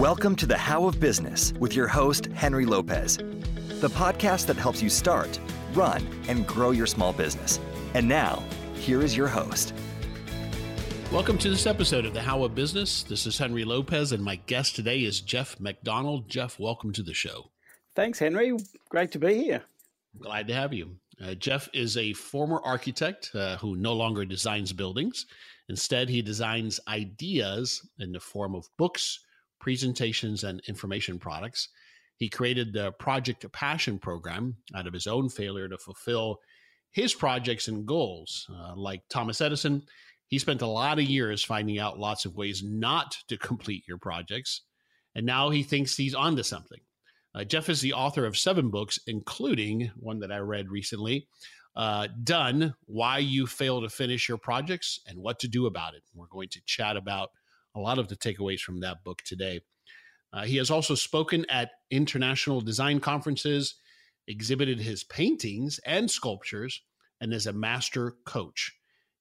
Welcome to the How of Business with your host, Henry Lopez, the podcast that helps you start, run, and grow your small business. And now, here is your host. Welcome to this episode of the How of Business. This is Henry Lopez, and my guest today is Geoff McDonald. Geoff, welcome to the show. Thanks, Henry. Great to be here. Glad to have you. Uh, Geoff is a former architect uh, who no longer designs buildings. Instead, he designs ideas in the form of books, presentations, and information products. He created the Project Passion program out of his own failure to fulfill his projects and goals. Uh, like Thomas Edison, he spent a lot of years finding out lots of ways not to complete your projects. And now he thinks he's onto something. Uh, Geoff is the author of seven books, including one that I read recently uh, Done Why You Fail to Finish Your Projects and What to Do About It. We're going to chat about a lot of the takeaways from that book today. Uh, he has also spoken at international design conferences, exhibited his paintings and sculptures, and is a master coach.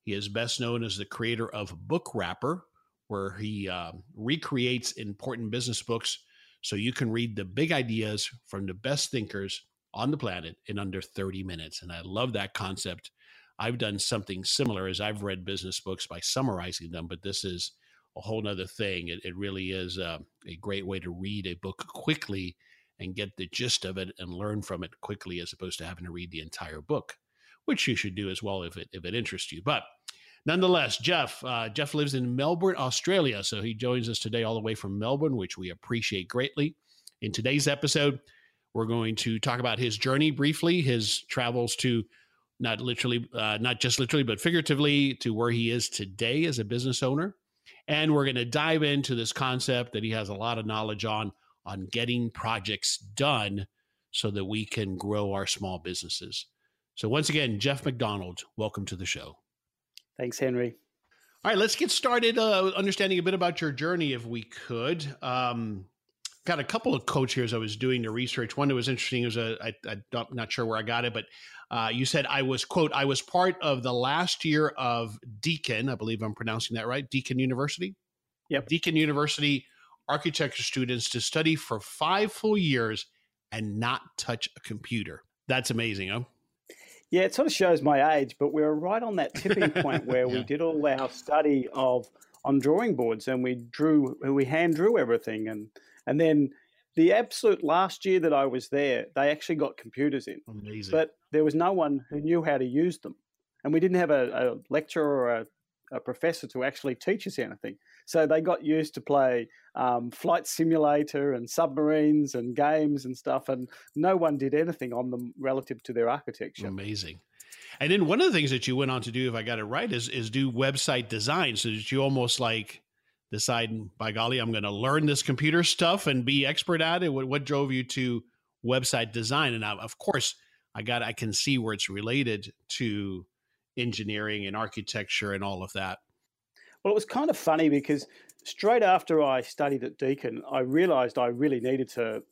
He is best known as the creator of Book Wrapper, where he uh, recreates important business books so you can read the big ideas from the best thinkers on the planet in under 30 minutes. And I love that concept. I've done something similar as I've read business books by summarizing them, but this is a whole nother thing. It, it really is uh, a great way to read a book quickly and get the gist of it and learn from it quickly as opposed to having to read the entire book, which you should do as well if it, if it interests you. But nonetheless, Geoff, uh, Geoff lives in Melbourne, Australia. So he joins us today all the way from Melbourne, which we appreciate greatly. In today's episode, we're going to talk about his journey briefly, his travels to not literally, uh, not just literally, but figuratively to where he is today as a business owner. And we're going to dive into this concept that he has a lot of knowledge on, on getting projects done so that we can grow our small businesses. So, once again, Geoff McDonald, welcome to the show. Thanks, Henry. All right, let's get started uh, understanding a bit about your journey, if we could. Um, got a couple of quotes here as I was doing the research. One that was interesting was a, I, I'm not sure where I got it, but uh, you said I was quote I was part of the last year of Deakin. I believe I'm pronouncing that right. Deakin University. Yep. Deakin University architecture students to study for five full years and not touch a computer. That's amazing, huh? Yeah, it sort of shows my age, but we were right on that tipping point where yeah. we did all our study of on drawing boards and we drew, we hand drew everything, and and then the absolute last year that I was there, they actually got computers in, Amazing. but there was no one who knew how to use them, and we didn't have a, a lecturer or a, a professor to actually teach us anything. So they got used to play um, flight simulator and submarines and games and stuff, and no one did anything on them relative to their architecture. Amazing. And then one of the things that you went on to do, if I got it right, is is do website design. So that you almost like decide, by golly, I'm going to learn this computer stuff and be expert at it. What, what drove you to website design? And I, of course, I got I can see where it's related to engineering and architecture and all of that. Well, it was kind of funny because straight after I studied at Deakin, I realized I really needed to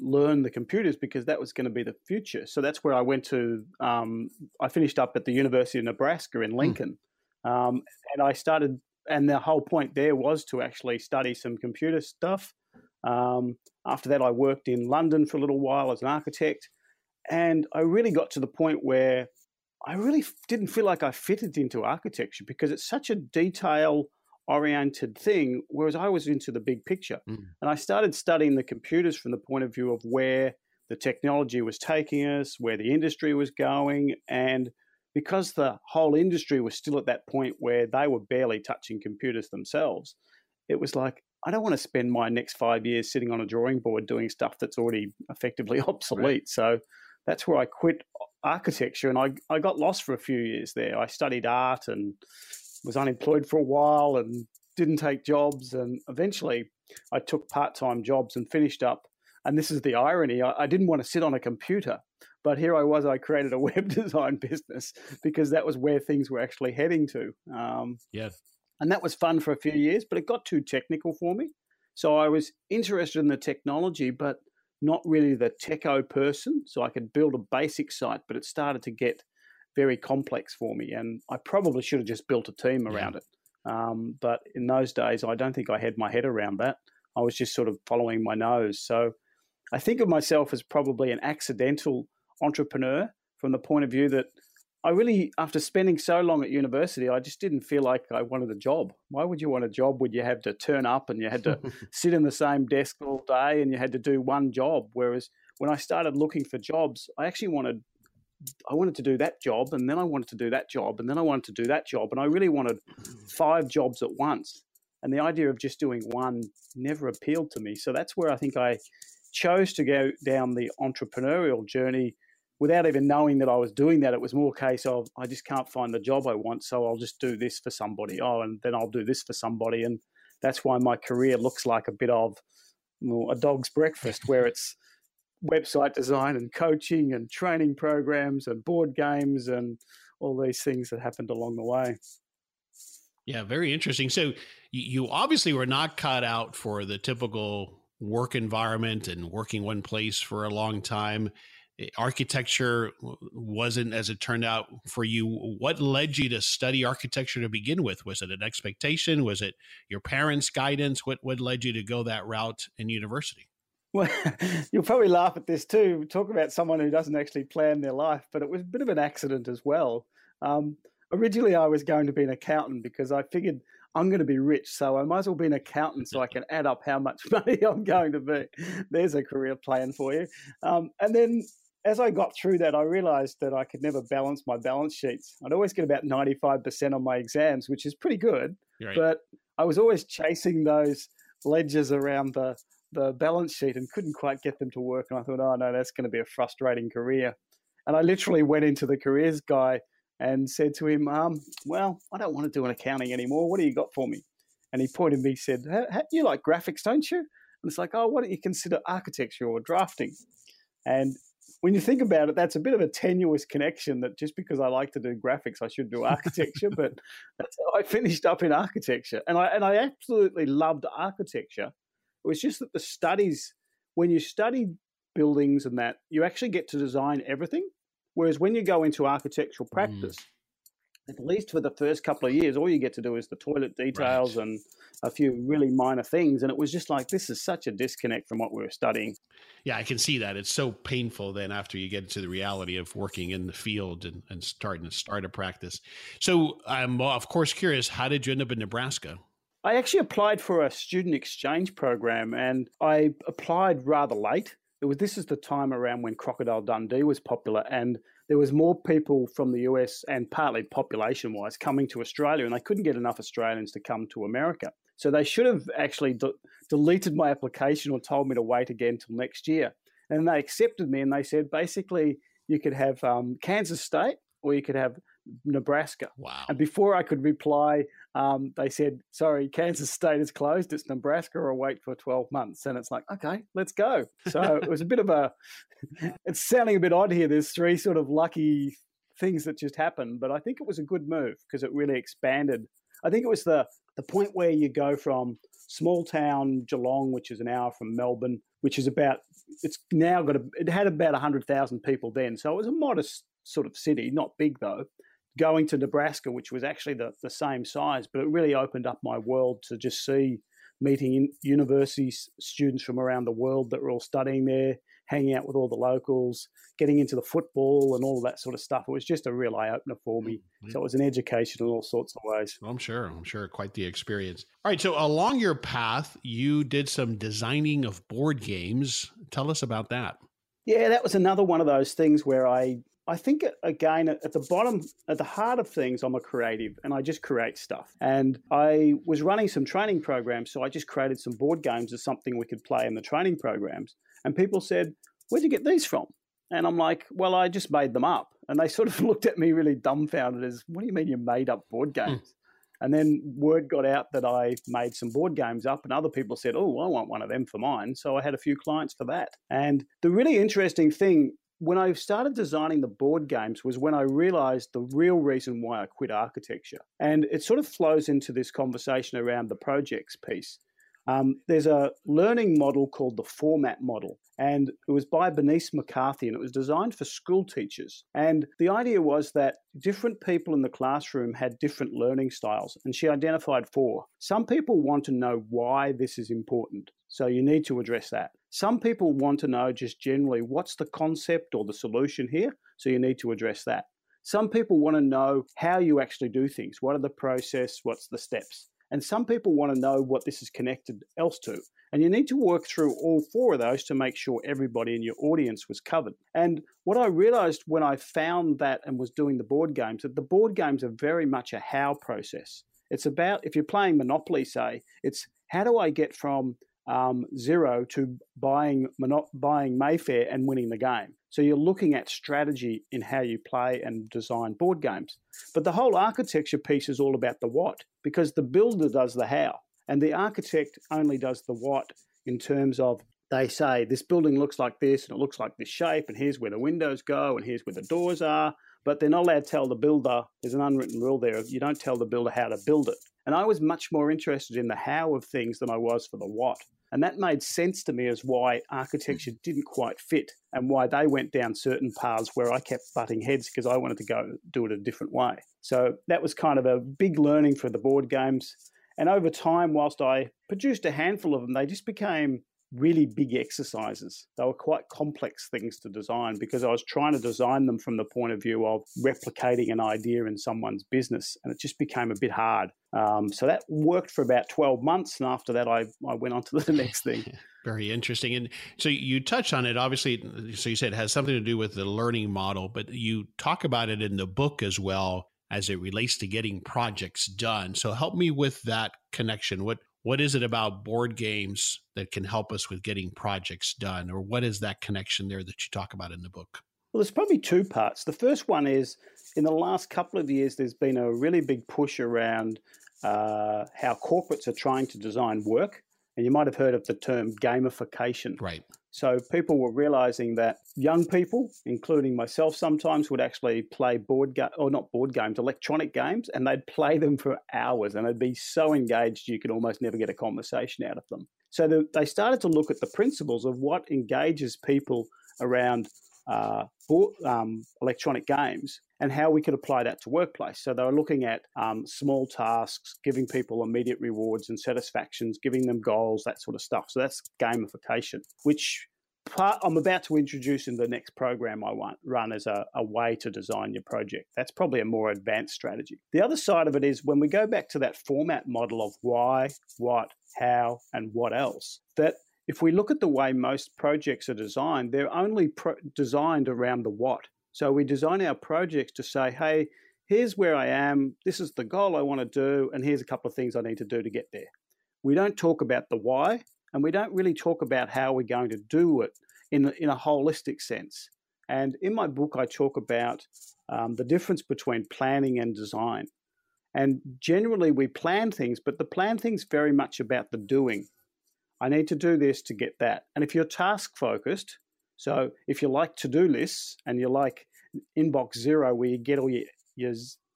learn the computers because that was going to be the future. So that's where I went to. Um, I finished up at the University of Nebraska in hmm. Lincoln, mm. um, and I started. And the whole point there was to actually study some computer stuff. Um, after that, I worked in London for a little while as an architect, and I really got to the point where I really didn't feel like I fitted into architecture because it's such a detail oriented thing, whereas I was into the big picture. Mm. And I started studying the computers from the point of view of where the technology was taking us, where the industry was going. And because the whole industry was still at that point where they were barely touching computers themselves, it was like, I don't want to spend my next five years sitting on a drawing board doing stuff that's already effectively obsolete. Right. So that's where I quit architecture and I, I got lost for a few years there. I studied art and was unemployed for a while and didn't take jobs. And eventually I took part time jobs and finished up. And this is the irony I, I didn't want to sit on a computer. But here I was, I created a web design business because that was where things were actually heading to. Um, yeah. And that was fun for a few years, but it got too technical for me. So I was interested in the technology, but not really the techo person, so I could build a basic site, but it started to get very complex for me, and I probably should have just built a team around yeah. it. Um, but in those days, I don't think I had my head around that. I was just sort of following my nose. So I think of myself as probably an accidental entrepreneur from the point of view that I really, after spending so long at university, I just didn't feel like I wanted a job. Why would you want a job when you have to turn up and you had to sit in the same desk all day and you had to do one job? Whereas when I started looking for jobs, I actually wanted I wanted to do that job and then I wanted to do that job and then I wanted to do that job and I really wanted five jobs at once. And the idea of just doing one never appealed to me. So that's where I think I chose to go down the entrepreneurial journey without even knowing that I was doing that. It was more a case of I just can't find the job I want, so I'll just do this for somebody. Oh, and then I'll do this for somebody. And that's why my career looks like a bit of well, a dog's breakfast, where it's website design and coaching and training programs and board games and all these things that happened along the way. Yeah, very interesting. So you obviously were not cut out for the typical work environment and working one place for a long time. Eh, architecture wasn't as it turned out for you. What led you to study architecture to begin with? Was it an expectation? Was it your parents' guidance? What what led you to go that route in university? Well, you'll probably laugh at this too. Talk about someone who doesn't actually plan their life, but it was a bit of an accident as well. Um, originally, I was going to be an accountant because I figured I'm going to be rich, so I might as well be an accountant so I can add up how much money I'm going to be. There's a career plan for you. Um, and then as I got through that, I realized that I could never balance my balance sheets. I'd always get about 95% on my exams, which is pretty good, right. but I was always chasing those ledgers around the the balance sheet and couldn't quite get them to work. And I thought, oh no, that's going to be a frustrating career. And I literally went into the careers guy and said to him, um, well, I don't want to do an accounting anymore. What do you got for me? And he pointed me, said, you like graphics, don't you? And it's like, oh, why don't you consider architecture or drafting? And when you think about it, that's a bit of a tenuous connection that just because I like to do graphics, I should do architecture. but that's how I finished up in architecture. And I, and I absolutely loved architecture it was just that the studies, when you study buildings and that, you actually get to design everything. Whereas when you go into architectural mm. practice, mm. At least for the first couple of years, all you get to do is the toilet details right. and a few really minor things. And it was just like, this is such a disconnect from what we were studying. Yeah, I can see that. It's so painful then after you get into the reality of working in the field and, and starting to start a practice. So I'm, of course, curious how did you end up in Nebraska? I actually applied for a student exchange program and I applied rather late. It was this is the time around when Crocodile Dundee was popular and there was more people from the US and partly population wise coming to Australia and they couldn't get enough Australians to come to America. So they should have actually de- deleted my application or told me to wait again till next year. And they accepted me and they said basically you could have um, Kansas State or you could have Nebraska. Wow. And before I could reply, um, they said, sorry, Kansas State is closed. It's Nebraska or wait for 12 months. And it's like, okay, let's go. So it was a bit of a, it's sounding a bit odd here. There's three sort of lucky things that just happened, but I think it was a good move because it really expanded. I think it was the, the point where you go from small town Geelong, which is an hour from Melbourne, which is about, it's now got a, it had about 100,000 people then. So it was a modest sort of city, not big though going to Nebraska, which was actually the, the same size, but it really opened up my world to just see meeting university students from around the world that were all studying there, hanging out with all the locals, getting into the football and all that sort of stuff. It was just a real eye opener for me. Mm-hmm. So it was an education in all sorts of ways. I'm sure. I'm sure. Quite the experience. All right. So along your path, you did some designing of board games. Tell us about that. Yeah, that was another one of those things where I I think again at the bottom, at the heart of things, I'm a creative and I just create stuff. And I was running some training programs, so I just created some board games as something we could play in the training programs. And people said, "Where'd you get these from?" And I'm like, "Well, I just made them up." And they sort of looked at me really dumbfounded, as, "What do you mean you made up board hmm. games?" And then word got out that I made some board games up, and other people said, Oh, I want one of them for mine. So I had a few clients for that. And the really interesting thing when I started designing the board games was when I realized the real reason why I quit architecture. And it sort of flows into this conversation around the projects piece. Um, there's a learning model called the 4MAT model, and it was by Bernice McCarthy, and it was designed for school teachers. And the idea was that different people in the classroom had different learning styles, and she identified four. Some people want to know why this is important, so you need to address that. Some people want to know just generally what's the concept or the solution here, so you need to address that. Some people want to know how you actually do things. What are the process? What's the steps? And some people want to know what this is connected else to. And you need to work through all four of those to make sure everybody in your audience was covered. And what I realized when I found that and was doing the board games, that the board games are very much a how process. It's about, if you're playing Monopoly, say, it's how do I get from um, zero to buying buying Mayfair and winning the game. So you're looking at strategy in how you play and design board games. But the whole architecture piece is all about the what, because the builder does the how, and the architect only does the what in terms of they say this building looks like this and it looks like this shape, and here's where the windows go, and here's where the doors are. But they're not allowed to tell the builder, there's an unwritten rule there, you don't tell the builder how to build it. And I was much more interested in the how of things than I was for the what. And that made sense to me as why architecture didn't quite fit and why they went down certain paths where I kept butting heads because I wanted to go do it a different way. So that was kind of a big learning for the board games. And over time, whilst I produced a handful of them, they just became really big exercises. They were quite complex things to design because I was trying to design them from the point of view of replicating an idea in someone's business, and it just became a bit hard. Um, so that worked for about 12 months, and after that, I, I went on to the next thing. Very interesting. And so you touch on it, obviously. So you said it has something to do with the learning model, but you talk about it in the book as well as it relates to getting projects done. So help me with that connection. What what is it about board games that can help us with getting projects done? Or what is that connection there that you talk about in the book? Well there's probably two parts. The first one is in the last couple of years there's been a really big push around uh, how corporates are trying to design work. And you might have heard of the term gamification. Right so people were realizing that young people, including myself, sometimes would actually play board or not board games, electronic games, and they'd play them for hours, and they'd be so engaged you could almost never get a conversation out of them. So the, they started to look at the principles of what engages people around uh, um, electronic games and how we could apply that to workplace. So they were looking at um, small tasks, giving people immediate rewards and satisfactions, giving them goals, that sort of stuff. So that's gamification, which part I'm about to introduce in the next program I want run as a, a way to design your project. That's probably a more advanced strategy. The other side of it is when we go back to that 4MAT model of why, what, how, and what else, that if we look at the way most projects are designed, they're only pro- designed around the what. So we design our projects to say, hey, here's where I am, this is the goal I want to do, and here's a couple of things I need to do to get there. We don't talk about the why, and we don't really talk about how we're going to do it in, in a holistic sense. And in my book, I talk about um, the difference between planning and design. And generally, we plan things, but the plan thing's very much about the doing. I need to do this to get that. And if you're task focused, so if you like to do lists and you like inbox zero where you get all your, your,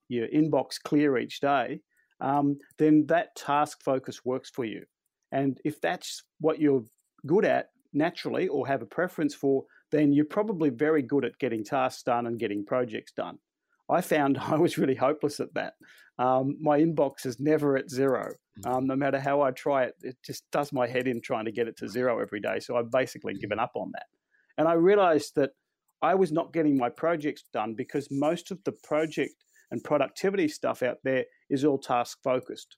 your inbox clear each day, um, then that task focus works for you. And if that's what you're good at naturally or have a preference for, then you're probably very good at getting tasks done and getting projects done. I found I was really hopeless at that. Um, my inbox is never at zero. Mm. Um, no matter how I try it, it just does my head in trying to get it to zero every day. So I've basically given up on that. And I realized that I was not getting my projects done because most of the project and productivity stuff out there is all task focused.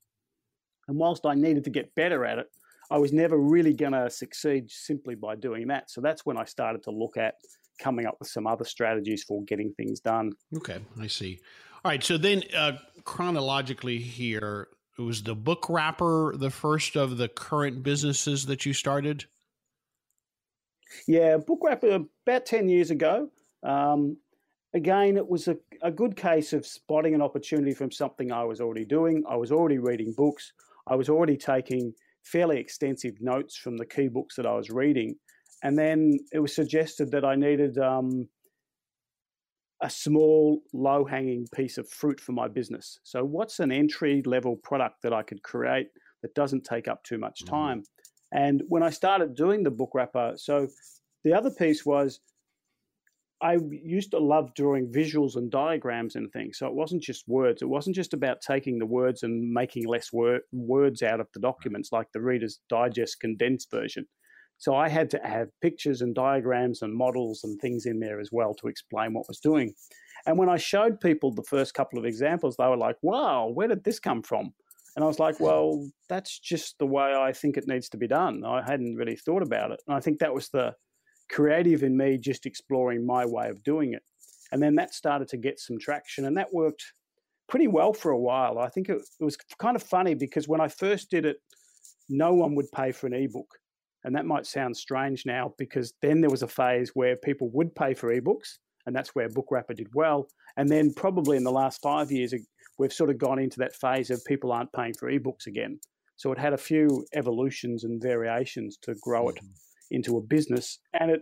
And whilst I needed to get better at it, I was never really going to succeed simply by doing that. So that's when I started to look at coming up with some other strategies for getting things done. Okay, I see. All right, so then uh, chronologically here, it was the book wrapper the first of the current businesses that you started? Yeah, book wrapper about 10 years ago. Um, again, it was a, a good case of spotting an opportunity from something I was already doing. I was already reading books. I was already taking fairly extensive notes from the key books that I was reading. And then it was suggested that I needed um, a small, low hanging piece of fruit for my business. So, what's an entry level product that I could create that doesn't take up too much mm-hmm. time. Mm-hmm. And when I started doing the book wrapper, so the other piece was I used to love drawing visuals and diagrams and things. So it wasn't just words. It wasn't just about taking the words and making less wor- words out of the documents like the Reader's Digest condensed version. So I had to have pictures and diagrams and models and things in there as well to explain what was doing. And when I showed people the first couple of examples, they were like, wow, where did this come from? And I was like, well, that's just the way I think it needs to be done. I hadn't really thought about it. And I think that was the creative in me just exploring my way of doing it. And then that started to get some traction, and that worked pretty well for a while. I think it, it was kind of funny because when I first did it, no one would pay for an ebook. And that might sound strange now because then there was a phase where people would pay for ebooks, and that's where Book Wrapper did well. And then probably in the last five years, we've sort of gone into that phase of people aren't paying for ebooks again. So it had a few evolutions and variations to grow it. Mm-hmm into a business, and it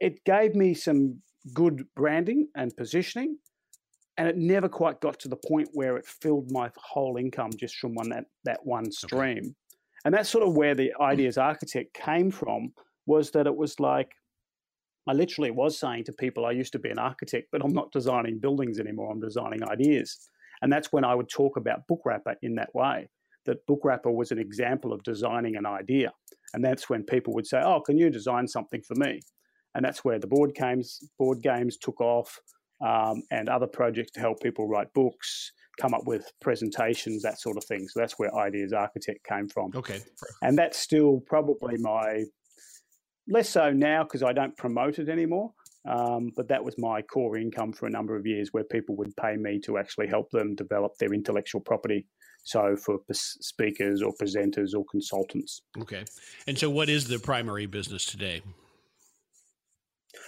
it gave me some good branding and positioning, and it never quite got to the point where it filled my whole income just from one that that one stream. Okay. And that's sort of where the ideas architect came from. Was that it was like I literally was saying to people, I used to be an architect, but I'm not designing buildings anymore. I'm designing ideas. And that's when I would talk about Book Wrapper in that way that Book Wrapper was an example of designing an idea. And that's when people would say, Oh, can you design something for me? And that's where the board games, board games took off um, and other projects to help people write books, come up with presentations, that sort of thing. So that's where Ideas Architect came from. Okay. And that's still probably my, less so now because I don't promote it anymore. Um, but that was my core income for a number of years where people would pay me to actually help them develop their intellectual property so for speakers or presenters or consultants. Okay. And so what is the primary business today?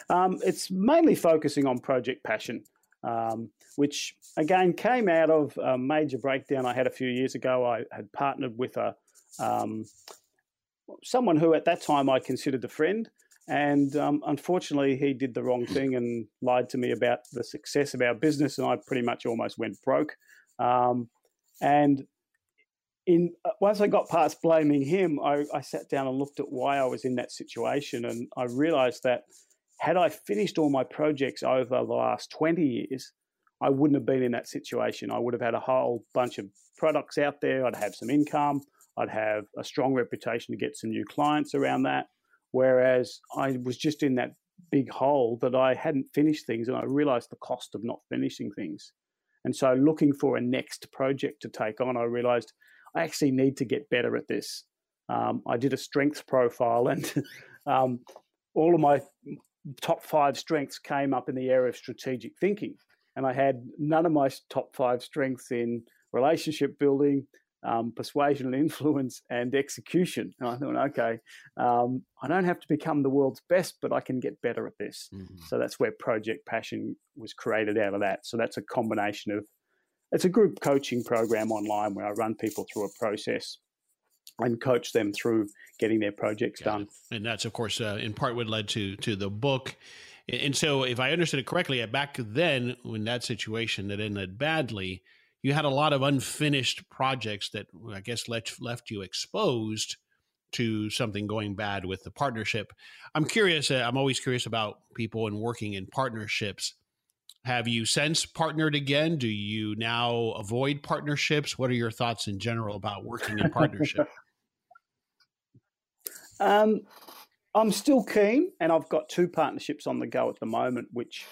Um, it's mainly focusing on project passion, um, which again came out of a major breakdown I had a few years ago. I had partnered with a um, someone who at that time I considered a friend. And um, unfortunately, he did the wrong thing and lied to me about the success of our business, and I pretty much almost went broke. Um, and in uh, once I got past blaming him, I, I sat down and looked at why I was in that situation, and I realised that had I finished all my projects over the last twenty years, I wouldn't have been in that situation. I would have had a whole bunch of products out there. I'd have some income. I'd have a strong reputation to get some new clients around that. Whereas I was just in that big hole that I hadn't finished things, and I realised the cost of not finishing things. And so, looking for a next project to take on, I realized I actually need to get better at this. Um, I did a strengths profile, and um, all of my top five strengths came up in the area of strategic thinking. And I had none of my top five strengths in relationship building, um, persuasion and influence, and execution. And I thought, okay, um, I don't have to become the world's best, but I can get better at this. Mm-hmm. So that's where Project Passion was created out of that. So that's a combination of it's a group coaching program online where I run people through a process and coach them through getting their projects done. And that's, of course, uh, in part what led to to the book. And so, if I understood it correctly, back then, when that situation that ended badly, you had a lot of unfinished projects that I guess left left you exposed to something going bad with the partnership. I'm curious. Uh, I'm always curious about people and working in partnerships. Have you since partnered again? Do you now avoid partnerships? What are your thoughts in general about working in partnership? um, I'm still keen, and I've got two partnerships on the go at the moment, which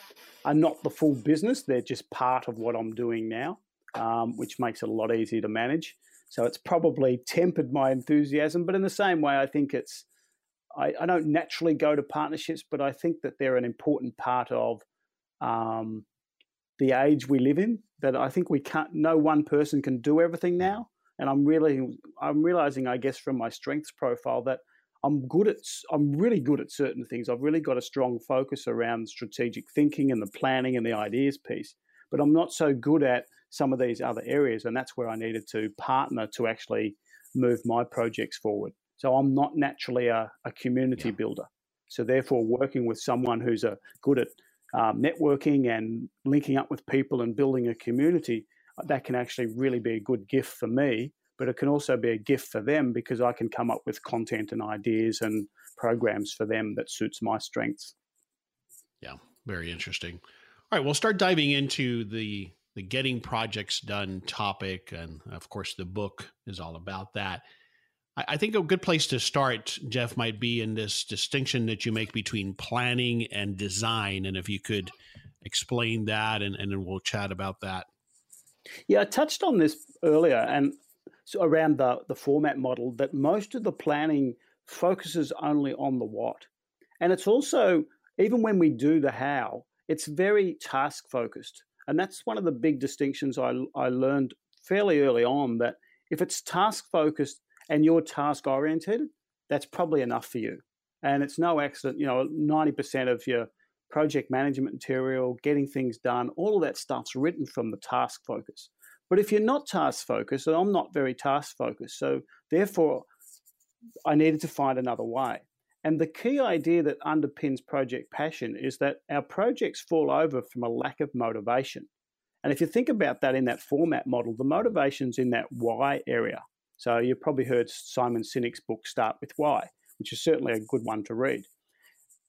are not the full business. They're just part of what I'm doing now um, which makes it a lot easier to manage. So it's probably tempered my enthusiasm, but in the same way, I think it's I, I don't naturally go to partnerships, but I think that they're an important part of um, the age we live in. That I think we can't. No one person can do everything now, and I'm really I'm realizing, I guess, from my strengths profile that I'm good at I'm really good at certain things. I've really got a strong focus around strategic thinking and the planning and the ideas piece, but I'm not so good at some of these other areas. And that's where I needed to partner to actually move my projects forward. So I'm not naturally a, a community yeah. builder. So therefore, working with someone who's a good at um, networking and linking up with people and building a community, uh, that can actually really be a good gift for me but it can also be a gift for them because I can come up with content and ideas and programs for them that suits my strengths. Yeah, very interesting. All right, we'll start diving into the the getting projects done topic, and of course, the book is all about that. I, think a good place to start, Geoff, might be in this distinction that you make between planning and design, and if you could explain that, and, and then we'll chat about that. Yeah, I touched on this earlier, and so around the the 4MAT model that most of the planning focuses only on the what, and it's also even when we do the how, it's very task focused. And that's one of the big distinctions I, I learned fairly early on that if it's task focused and you're task oriented, that's probably enough for you. And it's no accident, you know, 90% of your project management material, getting things done, all of that stuff's written from the task focus. But if you're not task focused, and I'm not very task focused, so therefore I needed to find another way. And the key idea that underpins project passion is that our projects fall over from a lack of motivation. And if you think about that in that 4MAT model, the motivation's in that why area. So you've probably heard Simon Sinek's book Start with Why, which is certainly a good one to read.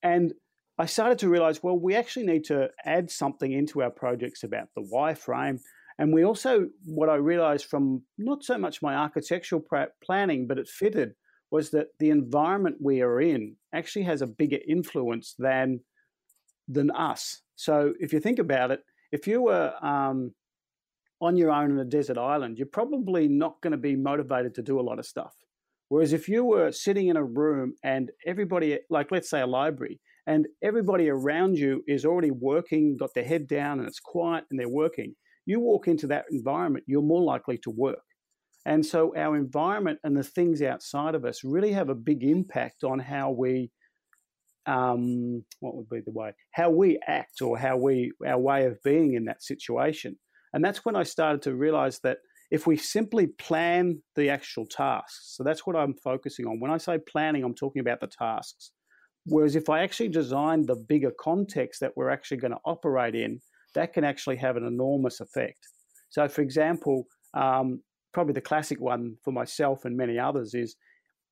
And I started to realize, well, we actually need to add something into our projects about the why frame. And we also, what I realized from not so much my architectural planning, but it fitted was that the environment we are in actually has a bigger influence than than us. So if you think about it, if you were um, on your own on a desert island, you're probably not going to be motivated to do a lot of stuff. Whereas if you were sitting in a room and everybody, like let's say a library, and everybody around you is already working, got their head down, and it's quiet and they're working, you walk into that environment, you're more likely to work. And so our environment and the things outside of us really have a big impact on how we, um, what would be the way, how we act or how we, our way of being in that situation. And that's when I started to realize that if we simply plan the actual tasks, so that's what I'm focusing on. When I say planning, I'm talking about the tasks. Whereas if I actually design the bigger context that we're actually going to operate in, that can actually have an enormous effect. So, for example, um, probably the classic one for myself and many others is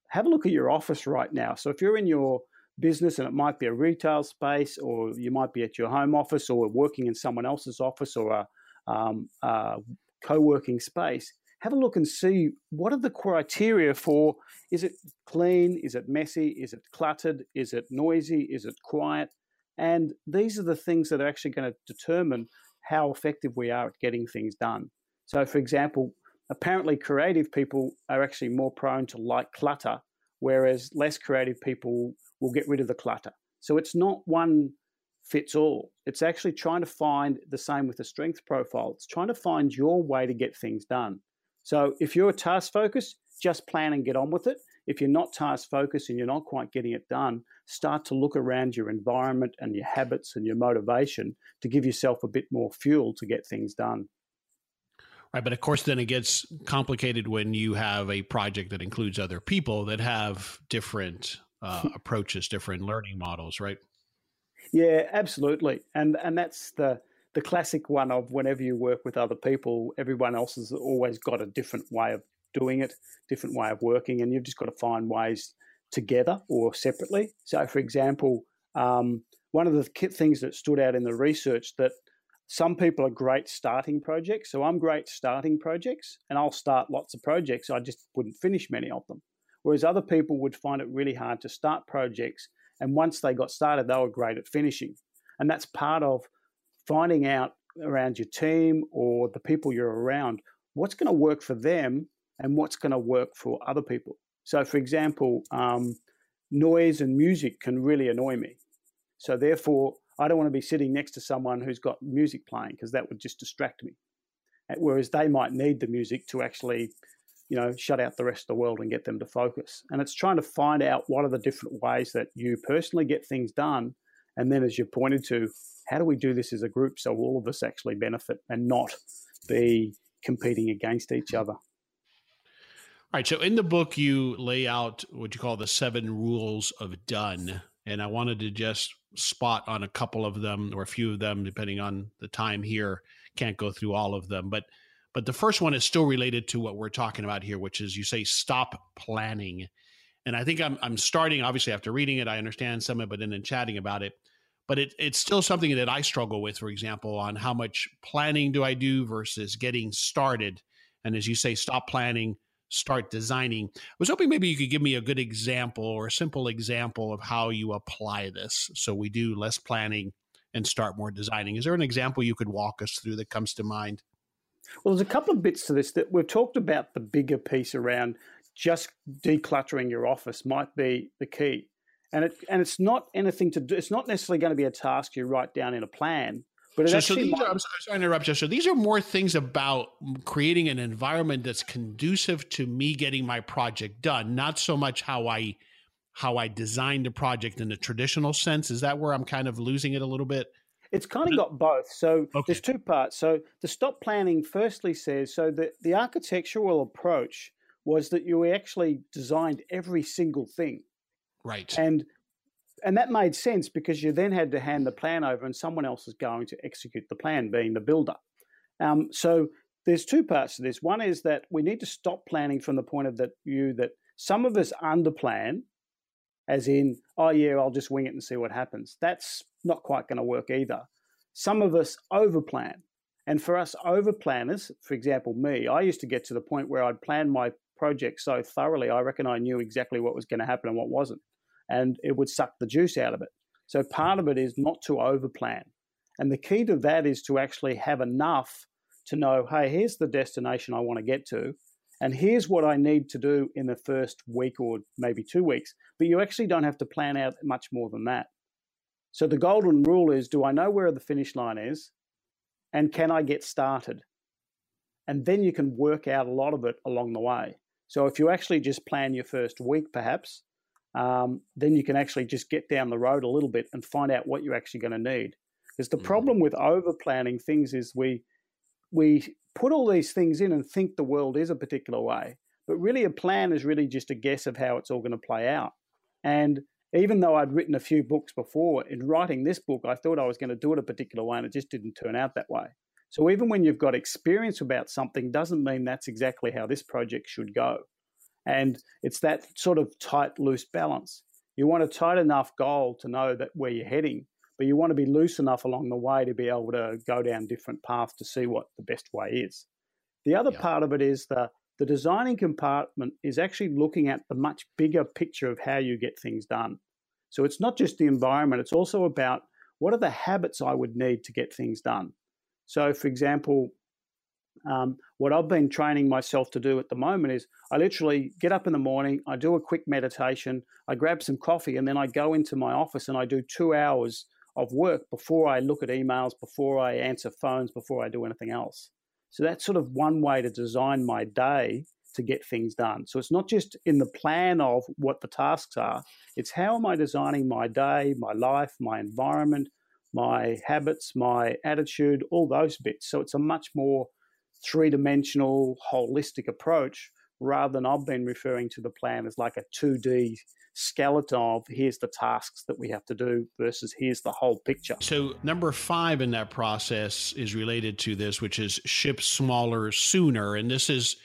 have a look at your office right now. So if you're in your business and it might be a retail space or you might be at your home office or working in someone else's office or a, um, a co-working space, have a look and see what are the criteria for is it clean, is it messy, is it cluttered, is it noisy, is it quiet? And these are the things that are actually going to determine how effective we are at getting things done. So, for example, apparently creative people are actually more prone to like clutter, whereas less creative people will get rid of the clutter. So it's not one fits all. It's actually trying to find the same with the strength profile. It's trying to find your way to get things done. So if you're task focused, just plan and get on with it. If you're not task focused and you're not quite getting it done, start to look around your environment and your habits and your motivation to give yourself a bit more fuel to get things done. Right, but of course, then it gets complicated when you have a project that includes other people that have different uh, approaches, different learning models, right? Yeah, absolutely, and and that's the the classic one of whenever you work with other people, everyone else has always got a different way of doing it, different way of working, and you've just got to find ways together or separately. So, for example, um, one of the things that stood out in the research that some people are great starting projects. So I'm great starting projects and I'll start lots of projects. I just wouldn't finish many of them. Whereas other people would find it really hard to start projects. And once they got started, they were great at finishing. And that's part of finding out around your team or the people you're around what's going to work for them and what's going to work for other people. So, for example, um, noise and music can really annoy me. So, therefore, I don't want to be sitting next to someone who's got music playing because that would just distract me. Whereas they might need the music to actually, you know, shut out the rest of the world and get them to focus. And it's trying to find out what are the different ways that you personally get things done. And then, as you pointed to, how do we do this as a group so all of us actually benefit and not be competing against each other? All right. So in the book, you lay out what you call the seven rules of done. And I wanted to just spot on a couple of them or a few of them, depending on the time here. Can't go through all of them, but But the first one is still related to what we're talking about here, which is you say stop planning. And I think I'm I'm starting obviously after reading it, I understand some of it and then chatting about it. But it, it's still something that I struggle with, for example, on how much planning do I do versus getting started. And as you say, stop planning, start designing. I was hoping maybe you could give me a good example or a simple example of how you apply this. So we do less planning and start more designing. Is there an example you could walk us through that comes to mind? Well, there's a couple of bits to this that we've talked about the bigger piece around just decluttering your office might be the key. And it and it's not anything to do. It's not necessarily going to be a task you write down in a plan. But so, so these might, are, I'm sorry to interrupt you. So these are more things about creating an environment that's conducive to me getting my project done, not so much how I how I designed the project in the traditional sense. Is that where I'm kind of losing it a little bit? It's kind of got both. So okay. there's two parts. So the stop planning firstly says so that the architectural approach was that you actually designed every single thing. Right. And and that made sense because you then had to hand the plan over and someone else is going to execute the plan, being the builder. Um, so there's two parts to this. One is that we need to stop planning from the point of that view that some of us underplan as in, oh yeah, I'll just wing it and see what happens. That's not quite going to work either. Some of us overplan. And for us overplanners, for example, me, I used to get to the point where I'd plan my project so thoroughly, I reckon I knew exactly what was going to happen and what wasn't. And it would suck the juice out of it. So part of it is not to overplan. And the key to that is to actually have enough to know, hey, here's the destination I want to get to. And here's what I need to do in the first week or maybe two weeks. But you actually don't have to plan out much more than that. So the golden rule is do I know where the finish line is? And can I get started? And then you can work out a lot of it along the way. So if you actually just plan your first week, perhaps, um, then you can actually just get down the road a little bit and find out what you're actually going to need. Because the mm-hmm. problem with over planning things is we we put all these things in and think the world is a particular way, but really a plan is really just a guess of how it's all going to play out. And even though I'd written a few books before, in writing this book, I thought I was going to do it a particular way and it just didn't turn out that way. So even when you've got experience about something, doesn't mean that's exactly how this project should go. And it's that sort of tight, loose balance. You want a tight enough goal to know that where you're heading, but you want to be loose enough along the way to be able to go down different paths to see what the best way is. The other yeah. part of it is the the designing compartment is actually looking at the much bigger picture of how you get things done. So it's not just the environment, it's also about what are the habits I would need to get things done. So, for example, um, what I've been training myself to do at the moment is I literally get up in the morning, I do a quick meditation, I grab some coffee, and then I go into my office and I do two hours of work before I look at emails, before I answer phones, before I do anything else. So that's sort of one way to design my day to get things done. So it's not just in the plan of what the tasks are, it's how am I designing my day, my life, my environment, my habits, my attitude, all those bits. So it's a much more three dimensional, holistic approach rather than I've been referring to the plan as like a 2D skeleton of here's the tasks that we have to do versus here's the whole picture. So, number five in that process is related to this, which is ship smaller sooner. And this is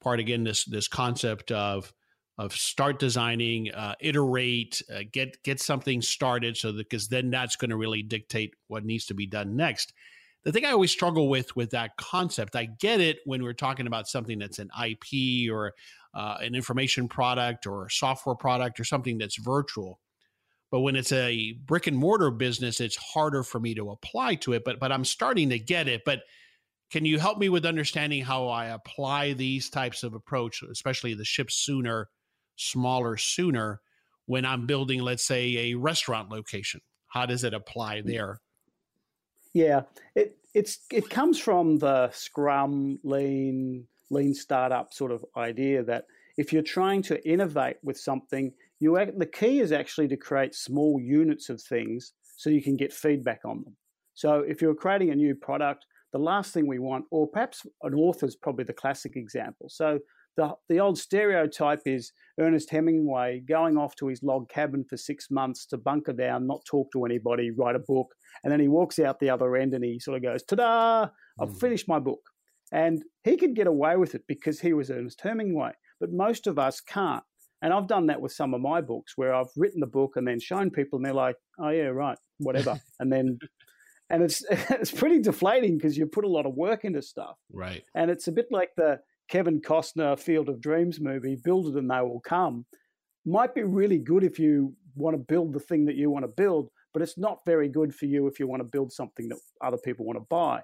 part, again, this, this concept of of start designing, uh, iterate, uh, get get something started, so that because then that's going to really dictate what needs to be done next the thing I always struggle with with that concept, I get it when we're talking about something that's an IP or uh, an information product or a software product or something that's virtual. But when it's a brick and mortar business, it's harder for me to apply to it. But but I'm starting to get it. But can you help me with understanding how I apply these types of approach, especially the ship sooner, smaller sooner, when I'm building, let's say, a restaurant location? How does it apply mm. there? Yeah, it it's it comes from the Scrum, Lean, Lean startup sort of idea that if you're trying to innovate with something, you the key is actually to create small units of things so you can get feedback on them. So if you're creating a new product, the last thing we want, or perhaps an author is probably the classic example. So the, the old stereotype is Ernest Hemingway going off to his log cabin for six months to bunker down, not talk to anybody, write a book, and then he walks out the other end and he sort of goes, "Ta-da! I've mm. finished my book." And he could get away with it because he was Ernest Hemingway, but most of us can't. And I've done that with some of my books where I've written the book and then shown people and they're like, oh, yeah, right, whatever. and then, and it's, it's pretty deflating because you put a lot of work into stuff. Right. And it's a bit like the Kevin Costner Field of Dreams movie, Build It and They Will Come. Might be really good if you want to build the thing that you want to build, but it's not very good for you if you want to build something that other people want to buy.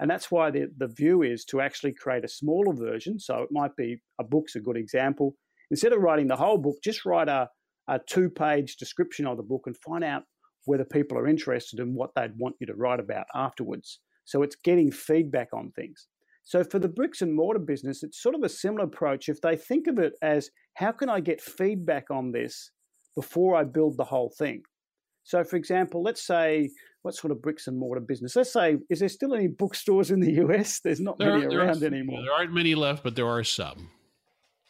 And that's why the, the view is to actually create a smaller version. So it might be a book's a good example. Instead of writing the whole book, just write a, a two page description of the book and find out whether people are interested in what they'd want you to write about afterwards. So it's getting feedback on things. So for the bricks and mortar business, it's sort of a similar approach. If they think of it as how can I get feedback on this before I build the whole thing? So, for example, let's say what sort of bricks and mortar business? Let's say, is there still any bookstores in the US? There's not there many are, around anymore. There aren't many left, but there are some.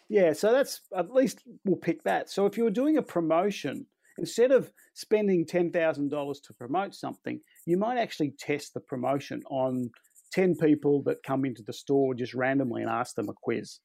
Yeah, so that's at least we'll pick that. So if you were doing a promotion, instead of spending $10,000 to promote something, you might actually test the promotion on 10 people that come into the store just randomly and ask them a quiz.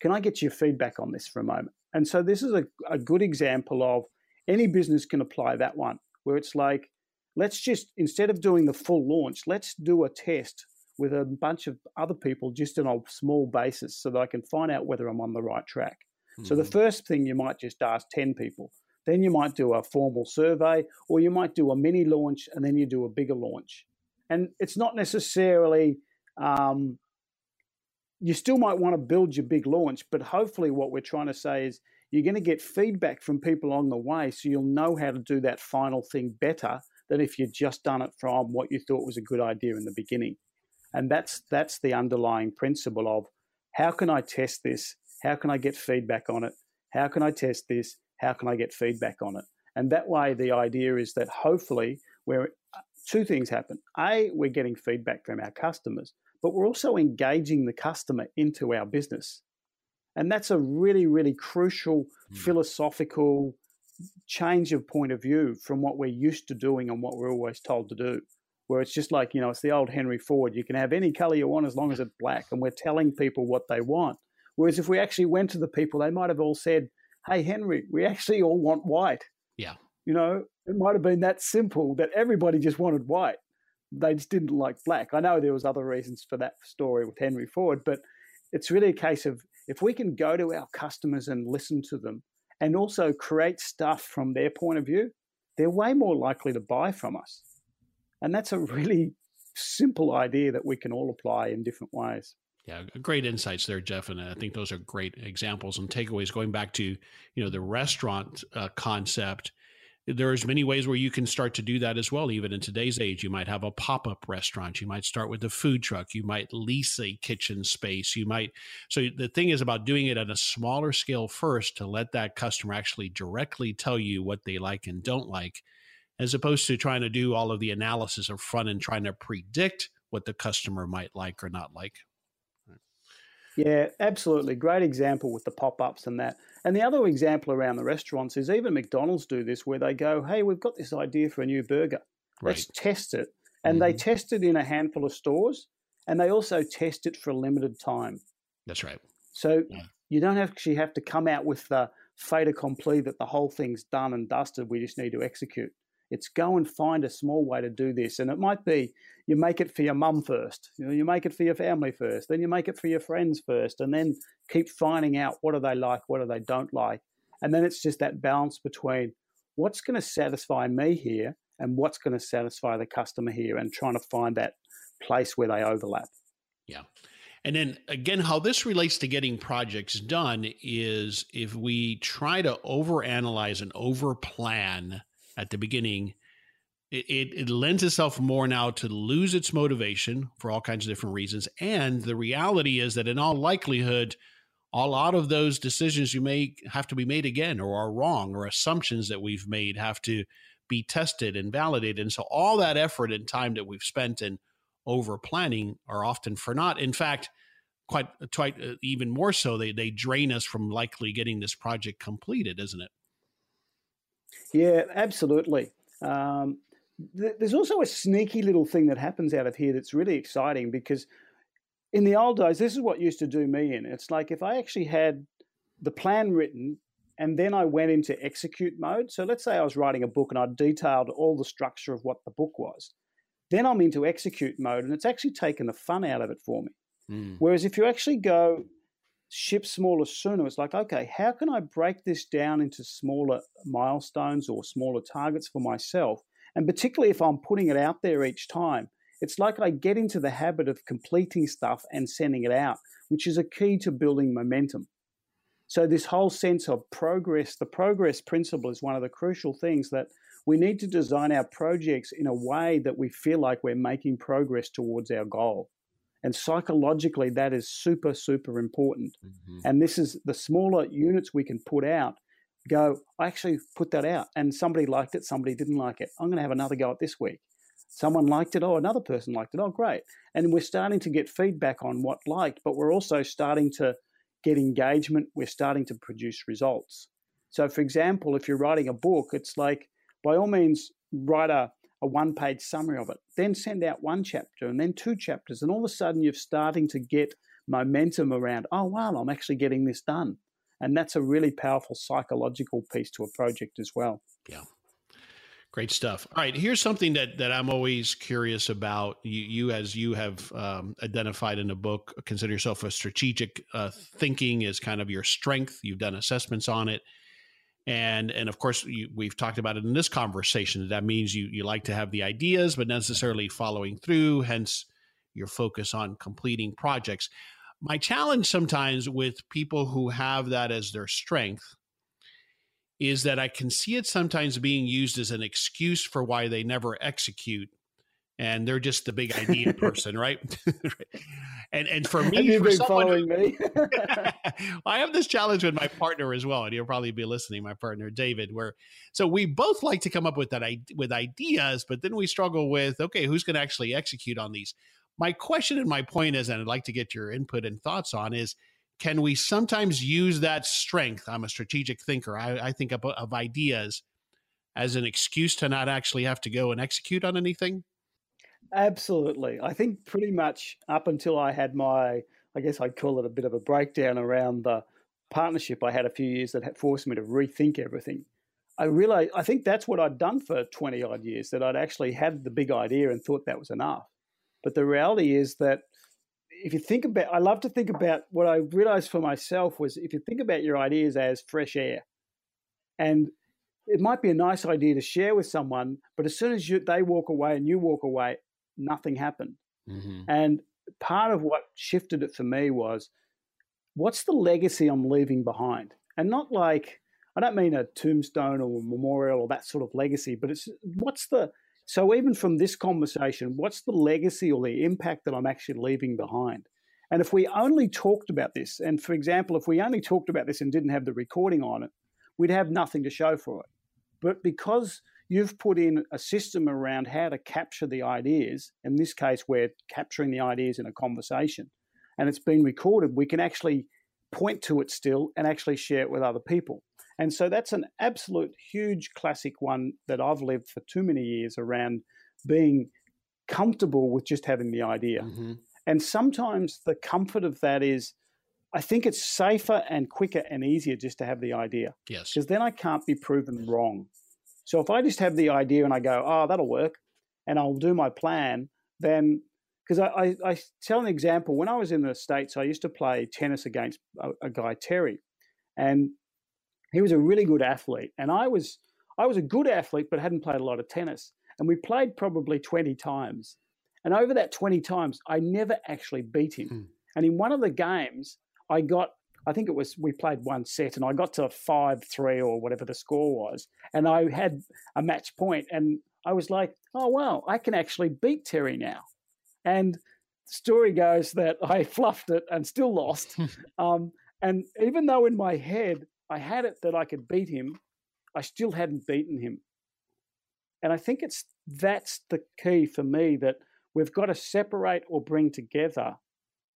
Can I get your feedback on this for a moment? And so this is a, a good example of any business can apply that one, where it's like, let's just, instead of doing the full launch, let's do a test with a bunch of other people just on a small basis so that I can find out whether I'm on the right track. Mm-hmm. So the hmm. first thing you might just ask 10 people. Then you might do a formal survey, or you might do a mini launch and then you do a bigger launch. And it's not necessarily, um, you still might want to build your big launch, but hopefully what we're trying to say is you're going to get feedback from people on the way so you'll know how to do that final thing better than if you'd just done it from what you thought was a good idea in the beginning. And that's that's the underlying principle of how can I test this? How can I get feedback on it? How can I test this? How can I get feedback on it? And that way the idea is that hopefully we're two things happen. A, we're getting feedback from our customers, but we're also engaging the customer into our business. And that's a really, really crucial mm. philosophical change of point of view from what we're used to doing and what we're always told to do. Where it's just like, you know, it's the old Henry Ford. You can have any color you want as long as it's black. And we're telling people what they want. Whereas if we actually went to the people, they might have all said, Hey, Henry, we actually all want white. Yeah. You know, it might have been that simple that everybody just wanted white. They just didn't like black. I know there was other reasons for that story with Henry Ford, but it's really a case of if we can go to our customers and listen to them and also create stuff from their point of view, they're way more likely to buy from us. And that's a really simple idea that we can all apply in different ways. Yeah, great insights there, Geoff, and I think those are great examples and takeaways. Going back to you know the restaurant uh, concept, there's many ways where you can start to do that as well. Even in today's age you might have a pop-up restaurant. You might start with a food truck. You might lease a kitchen space. You might so the thing is about doing it at a smaller scale first to let that customer actually directly tell you what they like and don't like as opposed to trying to do all of the analysis up front and trying to predict what the customer might like or not like yeah, absolutely. Great example with the pop ups and that. And the other example around the restaurants is even McDonald's do this where they go, hey, we've got this idea for a new burger. Right. Let's test it. And mm-hmm. they test it in a handful of stores and they also test it for a limited time. That's right. So yeah. you don't actually have to come out with the fait accompli that the whole thing's done and dusted. We just need to execute. It's go and find a small way to do this. And it might be you make it for your mum first, you know, you make it for your family first, then you make it for your friends first, and then keep finding out what do they like, what do they don't like. And then it's just that balance between what's going to satisfy me here and what's going to satisfy the customer here and trying to find that place where they overlap. Yeah. And then again, how this relates to getting projects done is if we try to overanalyze and overplan at the beginning, it, it, it, lends itself more now to lose its motivation for all kinds of different reasons. And the reality is that in all likelihood, a lot of those decisions you make have to be made again or are wrong, or assumptions that we've made have to be tested and validated. And so all that effort and time that we've spent in over planning are often for naught. In fact, quite, quite uh, even more so, they, they drain us from likely getting this project completed, isn't it? Yeah, absolutely. Um, th- there's also a sneaky little thing that happens out of here that's really exciting because in the old days, this is what used to do me in. It's like if I actually had the plan written and then I went into execute mode. So let's say I was writing a book and I detailed all the structure of what the book was. Then I'm into execute mode and it's actually taken the fun out of it for me. Mm. Whereas if you actually go ship smaller sooner, it's like, okay, how can I break this down into smaller milestones or smaller targets for myself? And particularly if I'm putting it out there each time, it's like I get into the habit of completing stuff and sending it out, which is a key to building momentum. So, this whole sense of progress, the progress principle is one of the crucial things that we need to design our projects in a way that we feel like we're making progress towards our goal. And psychologically, that is super, super important. Mm-hmm. And this is the smaller units we can put out. Go, I actually put that out, and somebody liked it, somebody didn't like it. I'm going to have another go at this week. Someone liked it, oh, another person liked it, oh, great. And we're starting to get feedback on what liked, but we're also starting to get engagement. We're starting to produce results. So, for example, if you're writing a book, it's like by all means, write a, a one page summary of it, then send out one chapter and then two chapters. And all of a sudden, you're starting to get momentum around, oh, wow, I'm actually getting this done. And that's a really powerful psychological piece to a project as well. Yeah. Great stuff. All right, here's something that that I'm always curious about. You, you as you have um, identified in the book, consider yourself a strategic uh, thinking is kind of your strength. You've done assessments on it and and of course you, we've talked about it in this conversation that means you you like to have the ideas but necessarily following through hence your focus on completing projects. My challenge sometimes with people who have that as their strength is that i can see it sometimes being used as an excuse for why they never execute and they're just the big idea person, right? and and for me, have you for been following me? I have this challenge with my partner as well, and you'll probably be listening. My partner David, where so we both like to come up with that with ideas, but then we struggle with okay, who's going to actually execute on these? My question and my point is, and I'd like to get your input and thoughts on is. Can we sometimes use that strength? I'm a strategic thinker. I, I think of, of ideas as an excuse to not actually have to go and execute on anything. Absolutely. I think pretty much up until I had my, I guess I'd call it a bit of a breakdown around the partnership I had a few years that forced me to rethink everything. I realized, I think that's what I'd done for 20 odd years, that I'd actually had the big idea and thought that was enough. But the reality is that if you think about, I love to think about what I realized for myself was if you think about your ideas as fresh air, and it might be a nice idea to share with someone, but as soon as you, they walk away and you walk away, nothing happened. Mm-hmm. And part of what shifted it for me was what's the legacy I'm leaving behind? And not like, I don't mean a tombstone or a memorial or that sort of legacy, but it's what's the, so even from this conversation, what's the legacy or the impact that I'm actually leaving behind? And if we only talked about this, and for example, if we only talked about this and didn't have the recording on it, we'd have nothing to show for it. But because you've put in a system around how to capture the ideas. In this case, we're capturing the ideas in a conversation and it's been recorded. We can actually point to it still and actually share it with other people. And so that's an absolute huge classic one that I've lived for too many years around being comfortable with just having the idea. Mm-hmm. And sometimes the comfort of that is I think it's safer and quicker and easier just to have the idea. Yes. Because then I can't be proven wrong. So if I just have the idea and I go, oh, that'll work, and I'll do my plan, then because I, I, I, tell an example. When I was in the States, I used to play tennis against a, a, guy, Terry, and he was a really good athlete. And I was I was a good athlete, but hadn't played a lot of tennis. And we played probably 20 times. And over that 20 times, I never actually beat him. Hmm. And in one of the games, I got I think it was we played one set and I got to five three or whatever the score was, and I had a match point, and I was like, oh wow, I can actually beat Terry now, and the story goes that I fluffed it and still lost, um, and even though in my head I had it that I could beat him, I still hadn't beaten him, and I think it's that's the key for me that we've got to separate or bring together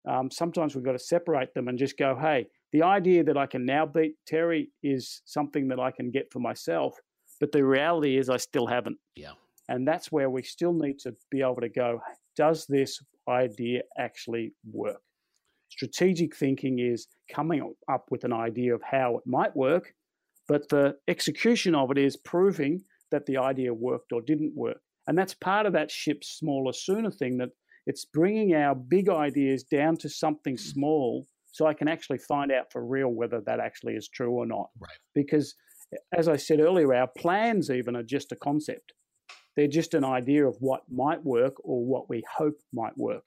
um, sometimes we've got to separate them and just go, hey, the idea that I can now beat Terry is something that I can get for myself. But the reality is, I still haven't. Yeah. And that's where we still need to be able to go, does this idea actually work? Strategic thinking is coming up with an idea of how it might work, but the execution of it is proving that the idea worked or didn't work. And that's part of that ship smaller sooner thing that it's bringing our big ideas down to something small so I can actually find out for real whether that actually is true or not. Right. Because as I said earlier, our plans even are just a concept. They're just an idea of what might work or what we hope might work.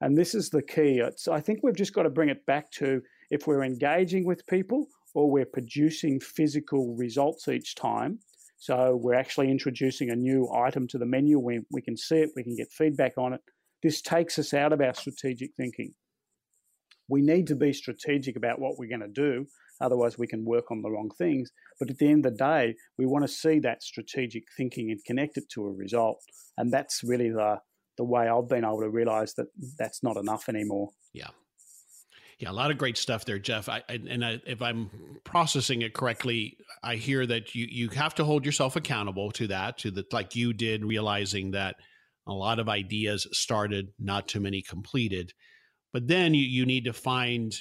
And this is the key. It's, I think we've just got to bring it back to if we're engaging with people or we're producing physical results each time. So we're actually introducing a new item to the menu. We, we can see it, we can get feedback on it. This takes us out of our strategic thinking. We need to be strategic about what we're going to do. Otherwise, we can work on the wrong things. But at the end of the day, we want to see that strategic thinking and connect it to a result. And that's really the, the way I've been able to realize that that's not enough anymore. Yeah. Yeah, a lot of great stuff there, Geoff. I, and I, if I'm processing it correctly, I hear that you you have to hold yourself accountable to that, to the like you did, realizing that a lot of ideas started, not too many completed. But then you, you need to find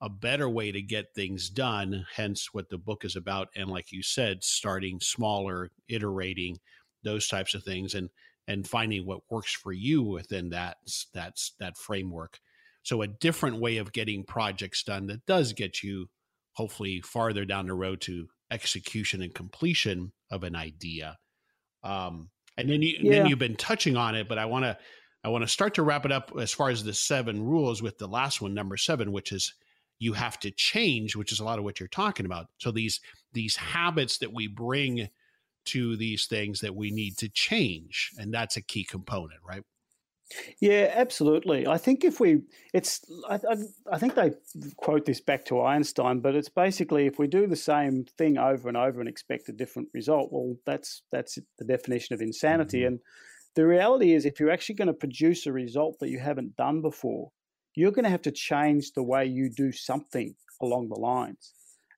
a better way to get things done, hence what the book is about. And like you said, starting smaller, iterating, those types of things, and and finding what works for you within that that's that framework. So a different way of getting projects done that does get you hopefully farther down the road to execution and completion of an idea. Um, and then you yeah. then you've been touching on it, but I want to I want to start to wrap it up as far as the seven rules with the last one, number seven, which is you have to change, which is a lot of what you're talking about. So these these habits that we bring to these things that we need to change, and that's a key component, right? Yeah, absolutely. I think if we, it's, I, I, I, think they quote this back to Einstein, but it's basically if we do the same thing over and over and expect a different result, well, that's that's the definition of insanity. Mm-hmm. And the reality is, if you're actually going to produce a result that you haven't done before, you're going to have to change the way you do something along the lines.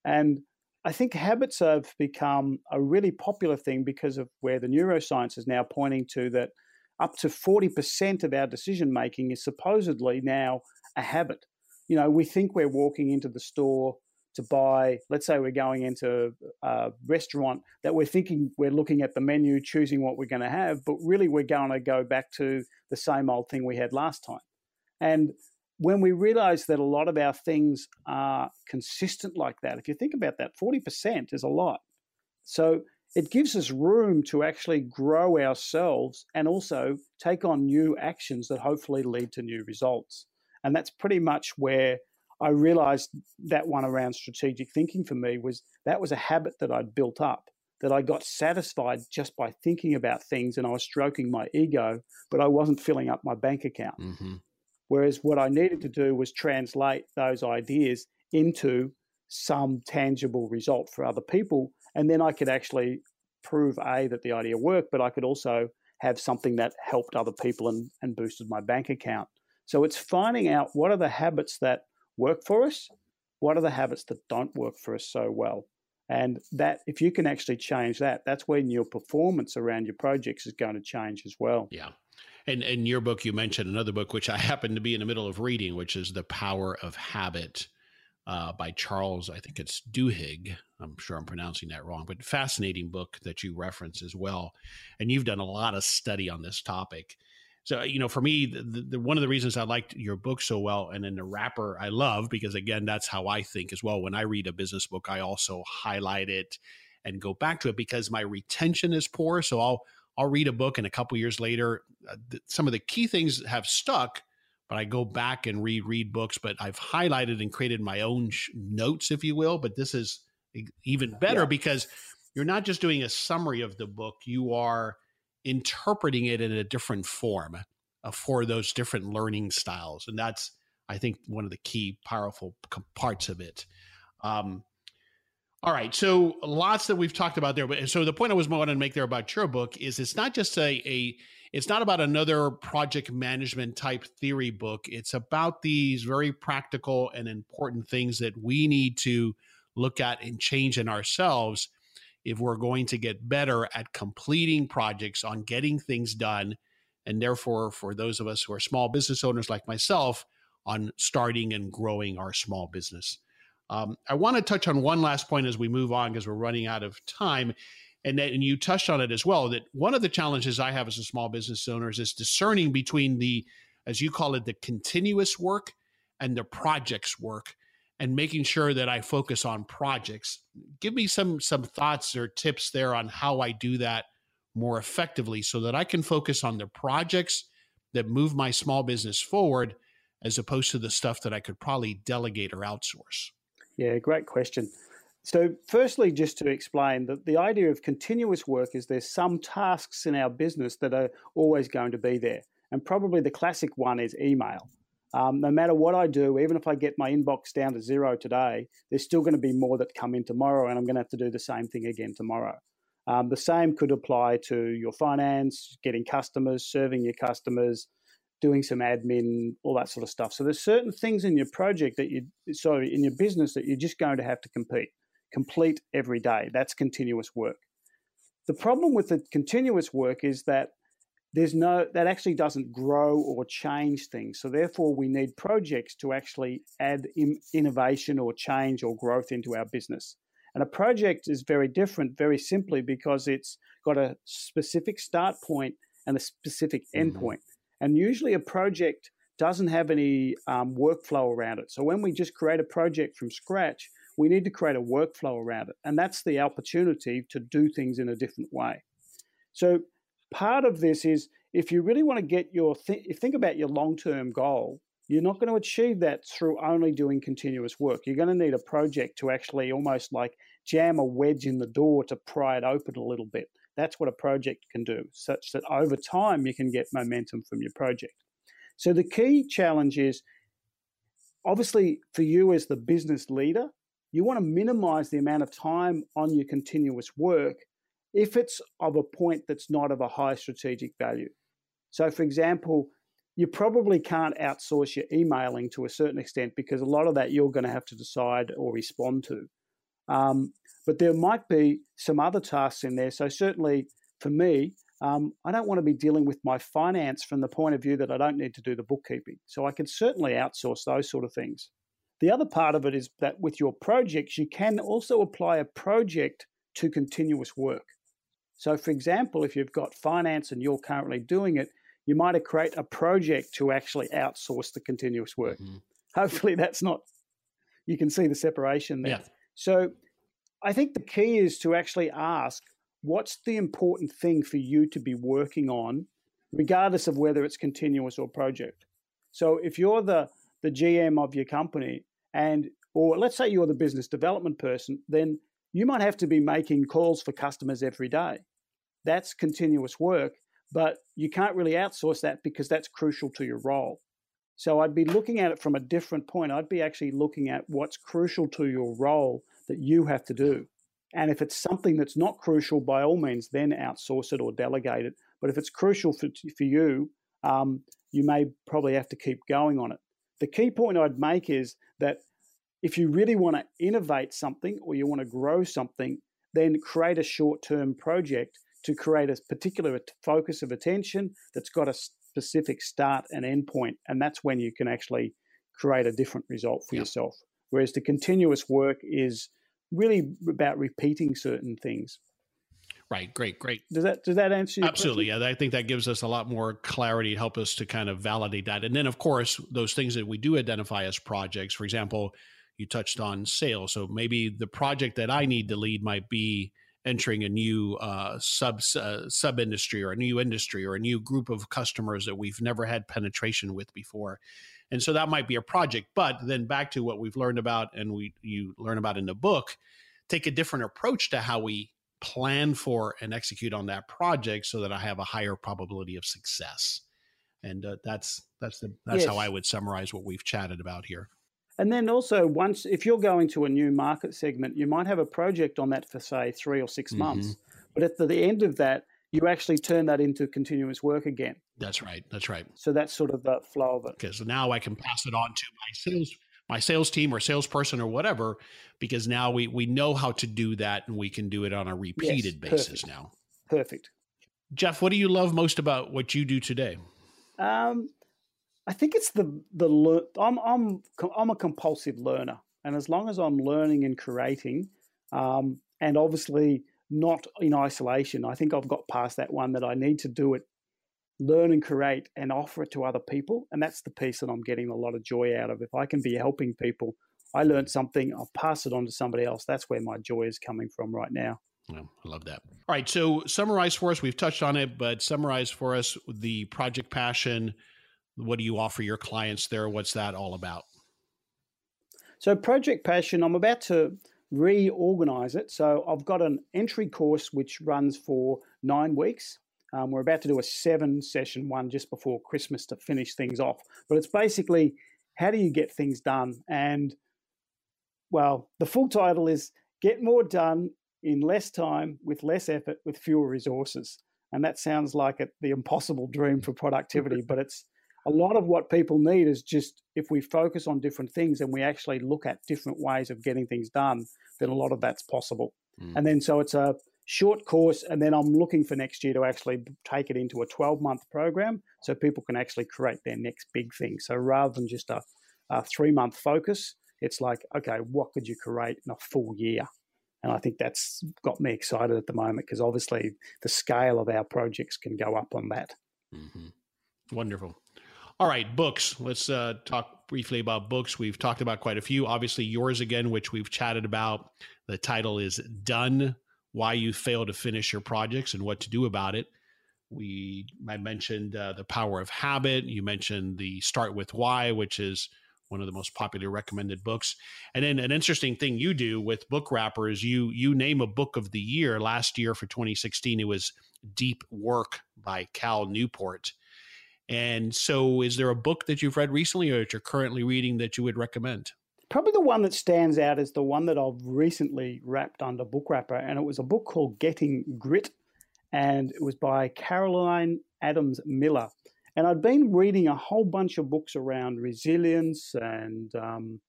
And I think habits have become a really popular thing because of where the neuroscience is now pointing to that up to 40% of our decision making is supposedly now a habit. You know, we think we're walking into the store to buy, let's say we're going into a restaurant that we're thinking we're looking at the menu, choosing what we're going to have, but really we're going to go back to the same old thing we had last time. And when we realize that a lot of our things are consistent like that, if you think about that, 40% is a lot. So it gives us room to actually grow ourselves and also take on new actions that hopefully lead to new results. And that's pretty much where I realized that one around strategic thinking for me was that was a habit that I'd built up, that I got satisfied just by thinking about things and I was stroking my ego, but I wasn't filling up my bank account. Mm-hmm. Whereas what I needed to do was translate those ideas into some tangible result for other people. And then I could actually prove A, that the idea worked, but I could also have something that helped other people and, and boosted my bank account. So it's finding out what are the habits that work for us, what are the habits that don't work for us so well. And that, if you can actually change that, that's when your performance around your projects is going to change as well. Yeah. And in your book, you mentioned another book, which I happen to be in the middle of reading, which is The Power of Habit uh, by Charles, I think it's Duhigg. I'm sure I'm pronouncing that wrong, but fascinating book that you reference as well. And you've done a lot of study on this topic. So, you know, for me, the, the, one of the reasons I liked your book so well, and then the wrapper I love, because again, that's how I think as well. When I read a business book, I also highlight it and go back to it because my retention is poor. So I'll I'll read a book, and a couple years later, uh, th- some of the key things have stuck, but I go back and reread books. But I've highlighted and created my own sh- notes, if you will. But this is even better yeah. because you're not just doing a summary of the book; you are interpreting it in a different form uh, for those different learning styles, and that's I think one of the key powerful parts of it. Um, all right. So lots that we've talked about there. But so the point I was wanting to make there about your book is it's not just a, a it's not about another project management type theory book. It's about these very practical and important things that we need to look at and change in ourselves if we're going to get better at completing projects on getting things done and therefore for those of us who are small business owners like myself on starting and growing our small business. Um, I want to touch on one last point as we move on because we're running out of time. And, that, and you touched on it as well that one of the challenges I have as a small business owner is discerning between the, as you call it, the continuous work and the projects work and making sure that I focus on projects. Give me some some thoughts or tips there on how I do that more effectively so that I can focus on the projects that move my small business forward as opposed to the stuff that I could probably delegate or outsource. Yeah, great question. So, firstly, just to explain that the idea of continuous work is there's some tasks in our business that are always going to be there. And probably the classic one is email. Um, no matter what I do, even if I get my inbox down to zero today, there's still going to be more that come in tomorrow, and I'm going to have to do the same thing again tomorrow. Um, the same could apply to your finance, getting customers, serving your customers, doing some admin, all that sort of stuff. So there's certain things in your project that you, sorry, in your business that you're just going to have to compete, complete every day. That's continuous work. The problem with the continuous work is that there's no that actually doesn't grow or change things. So therefore, we need projects to actually add in, innovation or change or growth into our business. And a project is very different, very simply because it's got a specific start point and a specific mm-hmm. endpoint. And usually a project doesn't have any um, workflow around it. So when we just create a project from scratch, we need to create a workflow around it. And that's the opportunity to do things in a different way. So part of this is if you really want to get your, th- if think about your long term goal, you're not going to achieve that through only doing continuous work. You're going to need a project to actually almost like jam a wedge in the door to pry it open a little bit. That's what a project can do, such that over time you can get momentum from your project. So the key challenge is obviously for you as the business leader, you want to minimize the amount of time on your continuous work if it's of a point that's not of a high strategic value. So, for example, you probably can't outsource your emailing to a certain extent because a lot of that you're going to have to decide or respond to. Um, but there might be some other tasks in there. So, certainly for me, um, I don't want to be dealing with my finance from the point of view that I don't need to do the bookkeeping. So, I can certainly outsource those sort of things. The other part of it is that with your projects, you can also apply a project to continuous work. So, for example, if you've got finance and you're currently doing it, you might create a project to actually outsource the continuous work. Mm-hmm. Hopefully, that's not, you can see the separation there. Yeah. So, I think the key is to actually ask what's the important thing for you to be working on, regardless of whether it's continuous or project. So, if you're the, the GM of your company, and or let's say you're the business development person, then you might have to be making calls for customers every day. That's continuous work, but you can't really outsource that because that's crucial to your role. So I'd be looking at it from a different point. I'd be actually looking at what's crucial to your role that you have to do. And if it's something that's not crucial, by all means, then outsource it or delegate it. But if it's crucial for, for you, um, you may probably have to keep going on it. The key point I'd make is that if you really want to innovate something or you want to grow something, then create a short term project to create a particular focus of attention that's got a specific start and end point. And that's when you can actually create a different result for yourself. Whereas the continuous work is really about repeating certain things. Right. Great. Great. Does that does that answer? Absolutely. Question? Yeah. I think that gives us a lot more clarity, help us to kind of validate that. And then, of course, those things that we do identify as projects. For example, you touched on sales. So maybe the project that I need to lead might be entering a new uh, sub uh, sub industry or a new industry or a new group of customers that we've never had penetration with before. And so that might be a project. But then back to what we've learned about and we you learn about in the book, take a different approach to how we plan for and execute on that project so that I have a higher probability of success. And uh, that's that's the that's yes. how I would summarize what we've chatted about here. And then also, once if you're going to a new market segment, you might have a project on that for say three or 6 mm-hmm. months. But at the, end of that, you actually turn that into continuous work again. That's right. That's right. So that's sort of the flow of it. Because now I can pass it on to my sales my sales team or salesperson or whatever, because now we we know how to do that and we can do it on a repeated yes, basis now. Perfect. Geoff, what do you love most about what you do today? Um, I think it's the the I'm I'm I'm a compulsive learner, and as long as I'm learning and creating, um, and obviously not in isolation, I think I've got past that one that I need to do it, learn and create, and offer it to other people, and that's the piece that I'm getting a lot of joy out of. If I can be helping people, I learned something, I'll pass it on to somebody else. That's where my joy is coming from right now. Yeah, I love that. All right, so summarize for us. We've touched on it, but summarize for us the Project Passion. What do you offer your clients there? What's that all about? So, Project Passion, I'm about to reorganize it. So, I've got an entry course which runs for nine weeks. Um, we're about to do a seven session one just before Christmas to finish things off. But it's basically how do you get things done? And well, the full title is Get More Done in less time, with less effort, with fewer resources. And that sounds like it, the impossible dream for productivity, but it's a lot of what people need is just if we focus on different things and we actually look at different ways of getting things done, then a lot of that's possible. Mm. And then so it's a short course, and then I'm looking for next year to actually take it into a 12 month program so people can actually create their next big thing. So rather than just a, a three month focus, it's like, okay, what could you create in a full year? And I think that's got me excited at the moment because obviously the scale of our projects can go up on that. Mm-hmm. Wonderful. All right, books. Let's uh, talk briefly about books. We've talked about quite a few. Obviously, yours again, which we've chatted about. The title is Done Why You Fail to Finish Your Projects and What to Do About It. We I mentioned uh, The Power of Habit. You mentioned the Start with Why, which is one of the most popular recommended books. And then an interesting thing you do with book wrappers, you you name a book of the year. Last year for 2016, it was Deep Work by Cal Newport. And so, is there a book that you've read recently or that you're currently reading that you would recommend? Probably the one that stands out is the one that I've recently wrapped under Book Wrapper, and it was a book called Getting Grit, and it was by Caroline Adams Miller. And I'd been reading a whole bunch of books around resilience and um,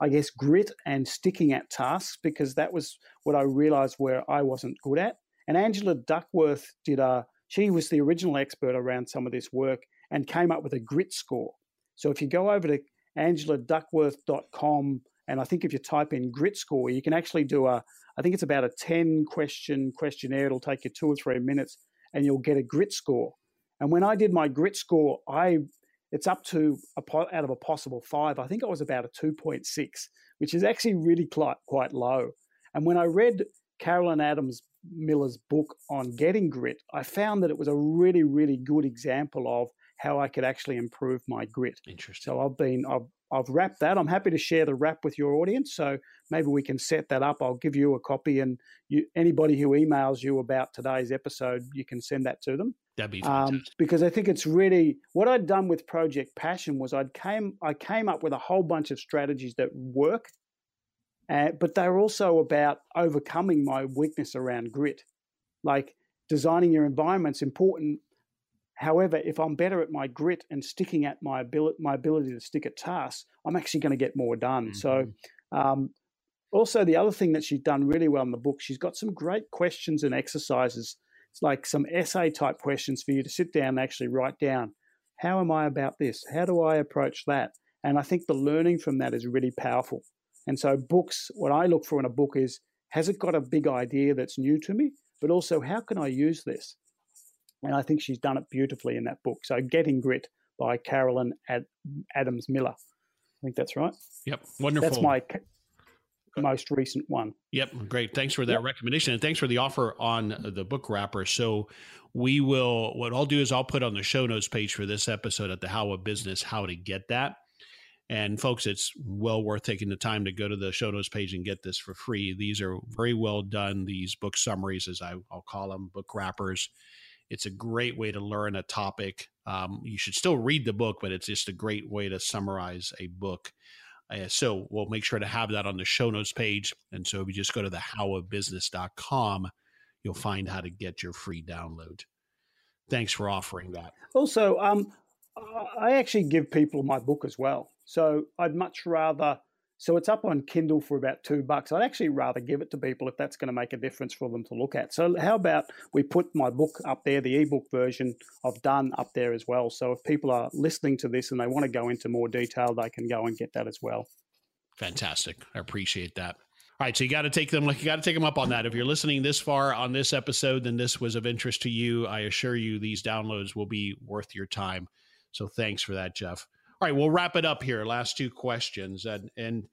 I guess grit and sticking at tasks because that was what I realized where I wasn't good at. And Angela Duckworth did a, she was the original expert around some of this work and came up with a grit score. So if you go over to angeladuckworth.com and I think if you type in grit score, you can actually do a, I think it's about a 10 question questionnaire. It'll take you two or three minutes and you'll get a grit score. And when I did my grit score, I it's up to a, out of a possible five. I think I was about a 2.6, which is actually really quite, quite low. And when I read Carolyn Adams Miller's book on getting grit, I found that it was a really, really good example of how I could actually improve my grit. Interesting. So I've been I've I've wrapped that. I'm happy to share the wrap with your audience. So maybe we can set that up. I'll give you a copy, and you, anybody who emails you about today's episode, you can send that to them. That'd be um, because I think it's really what I'd done with Project Passion was I'd came I came up with a whole bunch of strategies that work, uh, but they're also about overcoming my weakness around grit. Like designing your environment's important. However, if I'm better at my grit and sticking at my ability my ability to stick at tasks, I'm actually going to get more done. Mm-hmm. So. Um, also, the other thing that she's done really well in the book, she's got some great questions and exercises it's like some essay type questions for you to sit down and actually write down how am I about this? How do I approach that? And I think the learning from that is really powerful. And so, books, what I look for in a book is has it got a big idea that's new to me? But also, how can I use this? And I think she's done it beautifully in that book. So, Getting Grit by Carolyn Ad- Adams Miller. I think that's right. Yep. Wonderful. That's my most recent one. Yep, great. Thanks for that yep. recommendation, and thanks for the offer on the book wrapper. So we will. What I'll do is I'll put on the show notes page for this episode at the How of Business how to get that. And folks, it's well worth taking the time to go to the show notes page and get this for free. These are very well done. These book summaries, as I, will call them, book wrappers. It's a great way to learn a topic. Um, you should still read the book, but it's just a great way to summarize a book. Uh, so we'll make sure to have that on the show notes page. And so if you just go to the howofbusiness.com, you'll find how to get your free download. Thanks for offering that. Also, um, I actually give people my book as well. So I'd much rather So it's up on Kindle for about two bucks. I'd actually rather give it to people if that's going to make a difference for them to look at. So how about we put my book up there, the ebook version I've done up there as well. So if people are listening to this and they want to go into more detail, they can go and get that as well. Fantastic. I appreciate that. All right, so you got to take them like you got to take them up on that. If you're listening this far on this episode, then this was of interest to you. I assure you, these downloads will be worth your time. So thanks for that, Geoff. All right, we'll wrap it up here. Last two questions, and and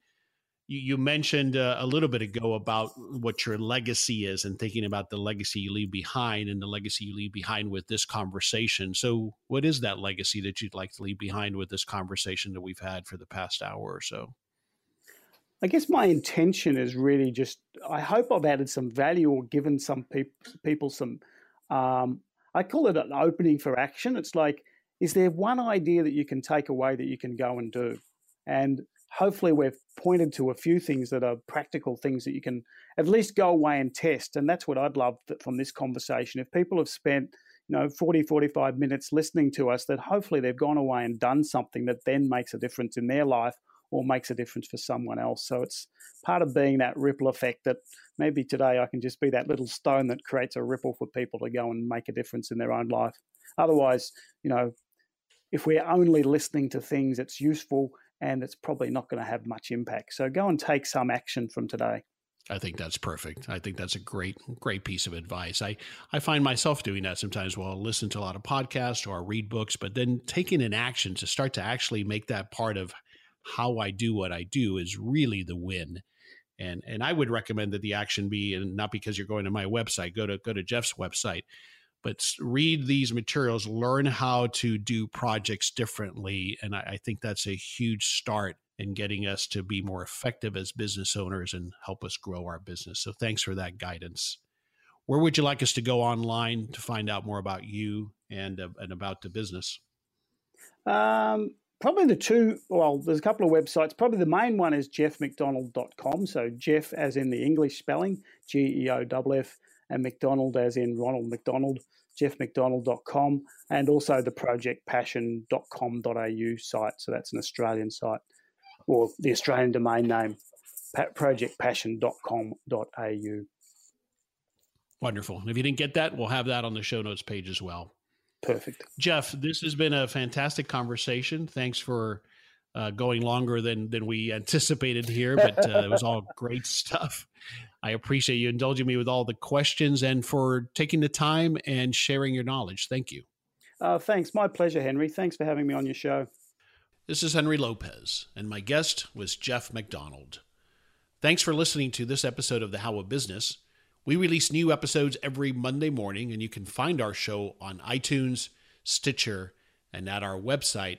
you, you mentioned uh, a little bit ago about what your legacy is, and thinking about the legacy you leave behind, and the legacy you leave behind with this conversation. So, what is that legacy that you'd like to leave behind with this conversation that we've had for the past hour or so? I guess my intention is really just I hope I've added some value or given some pe- people some. Um, I call it an opening for action. It's like, is there one idea that you can take away that you can go and do? And hopefully, we've pointed to a few things that are practical things that you can at least go away and test. And that's what I'd love from this conversation. If people have spent you know 40 45 minutes listening to us that hopefully they've gone away and done something that then makes a difference in their life or makes a difference for someone else. So it's part of being that ripple effect that maybe today I can just be that little stone that creates a ripple for people to go and make a difference in their own life. Otherwise, you know, if we're only listening to things, it's useful and it's probably not going to have much impact. So go and take some action from today. I think that's perfect. I think that's a great, great piece of advice. I, I find myself doing that sometimes. Well, I'll listen to a lot of podcasts or I read books, but then taking an action to start to actually make that part of how I do what I do is really the win. And and I would recommend that the action be, and not because you're going to my website, go to go to Geoff's website, but read these materials, learn how to do projects differently, and I, I think that's a huge start in getting us to be more effective as business owners and help us grow our business. So thanks for that guidance. Where would you like us to go online to find out more about you and uh, and about the business? Um, probably the two, well, there's a couple of websites. Probably the main one is geoffmcdonald.com. So Geoff as in the English spelling, G E O F F, and McDonald as in Ronald McDonald, geoffmcdonald.com, and also the projectpassion.com.au site. So that's an Australian site, or the Australian domain name, projectpassion.com.au. Wonderful. And if you didn't get that, we'll have that on the show notes page as well. Perfect. Geoff, this has been a fantastic conversation. Thanks for uh, going longer than than we anticipated here, but uh, it was all great stuff. I appreciate you indulging me with all the questions and for taking the time and sharing your knowledge. Thank you. Uh, thanks. My pleasure, Henry. Thanks for having me on your show. This is Henry Lopez, and my guest was Geoff McDonald. Thanks for listening to this episode of The How of Business. We release new episodes every Monday morning, and you can find our show on iTunes, Stitcher, and at our website